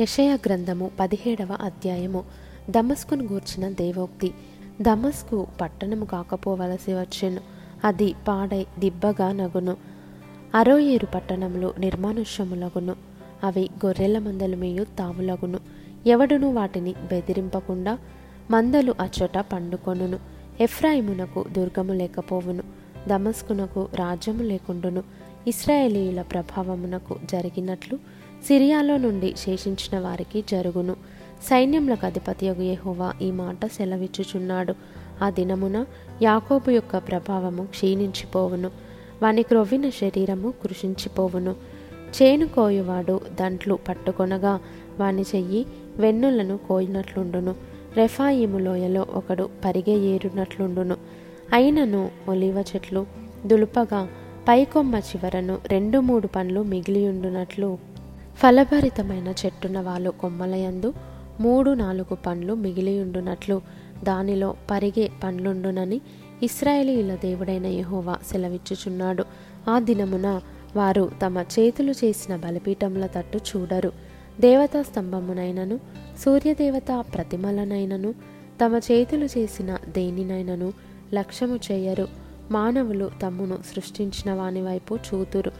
యషయ గ్రంథము పదిహేడవ అధ్యాయము. దమస్కును గూర్చిన దేవోక్తి దమస్కు పట్టణము కాకపోవలసి వచ్చెను. అది పాడై దిబ్బగా నగును. అరోయేరు పట్టణములు నిర్మానుష్యములగును. అవి గొర్రెల మందలు మీయు తావులగును ఎవడును వాటిని బెదిరింపకుండా మందలు అచ్చట పండుకొనును. ఎఫ్రాయిమునకు దుర్గము లేకపోవును. దమస్కునకు రాజ్యము లేకుండును. ఇస్రాయేలీయుల ప్రభావమునకు జరిగినట్లు సిరియాలో నుండి శేషించిన వారికి జరుగును. సైన్యములకు అధిపతి యహోవా ఈ మాట సెలవిచ్చుచున్నాడు. ఆ దినమున యాకోబు యొక్క ప్రభావము క్షీణించిపోవును. వాని క్రొవ్విన శరీరము కృషించిపోవును. చేను కోయువాడు దంట్లు పట్టుకొనగా వాని చెయ్యి వెన్నులను కోయినట్లుండును. రెఫాయిము లోయలో ఒకడు పరిగె ఏరునట్లుండును. అయినను ఒలివ చెట్లు దులుపగా పైకొమ్మ చివరను రెండు మూడు పండ్లు మిగిలియుండునట్లు ఫలభరితమైన చెట్టున వాళ్ళు కొమ్మలయందు మూడు నాలుగు పండ్లు మిగిలియుండునట్లు దానిలో పరిగే పండ్లుండునని ఇస్రాయేలీల దేవుడైన యహోవా సెలవిచ్చుచున్నాడు. ఆ దినమున వారు తమ చేతులు చేసిన బలిపీఠముల తట్టు చూడరు. దేవతా స్తంభమునైనను సూర్యదేవత ప్రతిమలనైనను తమ చేతులు చేసిన దేనినైనను లక్ష్యము చేయరు. మానవులు తమ్మును సృష్టించిన వాని వైపు చూతురు.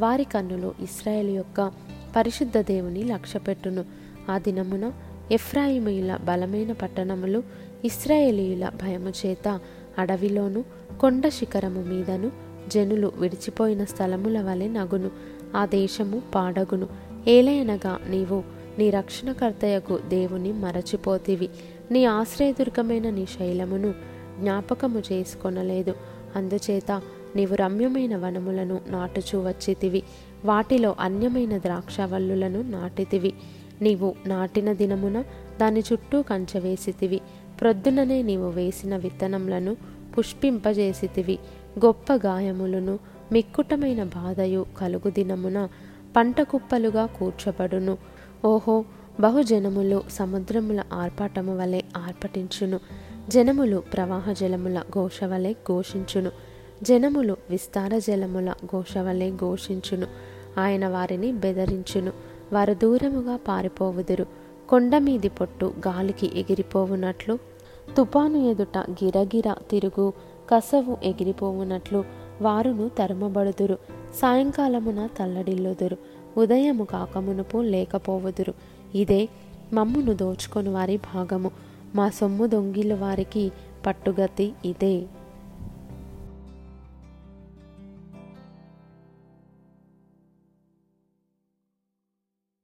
వారి కన్నులు ఇస్రాయేల్ యొక్క పరిశుద్ధ దేవుని లక్ష్యపెట్టును. ఆ దినమున ఎఫ్రాయిమీయుల బలమైన పట్టణములు ఇస్రాయేలీయుల భయము చేత అడవిలోను కొండ శిఖరము మీదను జనులు విడిచిపోయిన స్థలముల వలె నగును. ఆ దేశము పాడగును. ఏలయనగా నీవు నీ రక్షణకర్తయకు దేవుని మరచిపోతివి. నీ ఆశ్రయదుర్గమైన నీ శైలమును జ్ఞాపకము చేసుకొనలేదు. అందుచేత నీవు రమ్యమైన వనములను నాటుచూ వచ్చితివి. వాటిలో అన్యమైన ద్రాక్షవల్లులను నాటితివి. నీవు నాటిన దినమున దాని చుట్టూ కంచె వేసితివి ప్రొద్దుననే నీవు వేసిన విత్తనములను పుష్పింపజేసితివి. గొప్ప గాయములను మిక్కుటమైన బాధయు కలుగు దినమున పంట కుప్పలుగా కూర్చబడును. ఓహో బహుజనములు సముద్రముల ఆర్పాటము వలె ఆర్పటించును. జనములు ప్రవాహ జలముల ఘోష వలె ఘోషించును. జనములు విస్తార జలముల ఘోషవలే ఘోషించును. ఆయన వారిని బెదరించును. వారు దూరముగా పారిపోవుదురు. కొండ మీది పొట్టు గాలికి ఎగిరిపోవునట్లు. తుపాను ఎదుట గిరగిర తిరుగు కసవు ఎగిరిపోవునట్లు. వారును తరుమబడుదురు. సాయంకాలమున తల్లడిల్లుదురు. ఉదయము కాకమునుపు లేకపోవుదురు. ఇదే మమ్మును దోచుకొని వారి భాగము. మా సొమ్ము దొంగిలు వారికి పట్టుగతి ఇదే.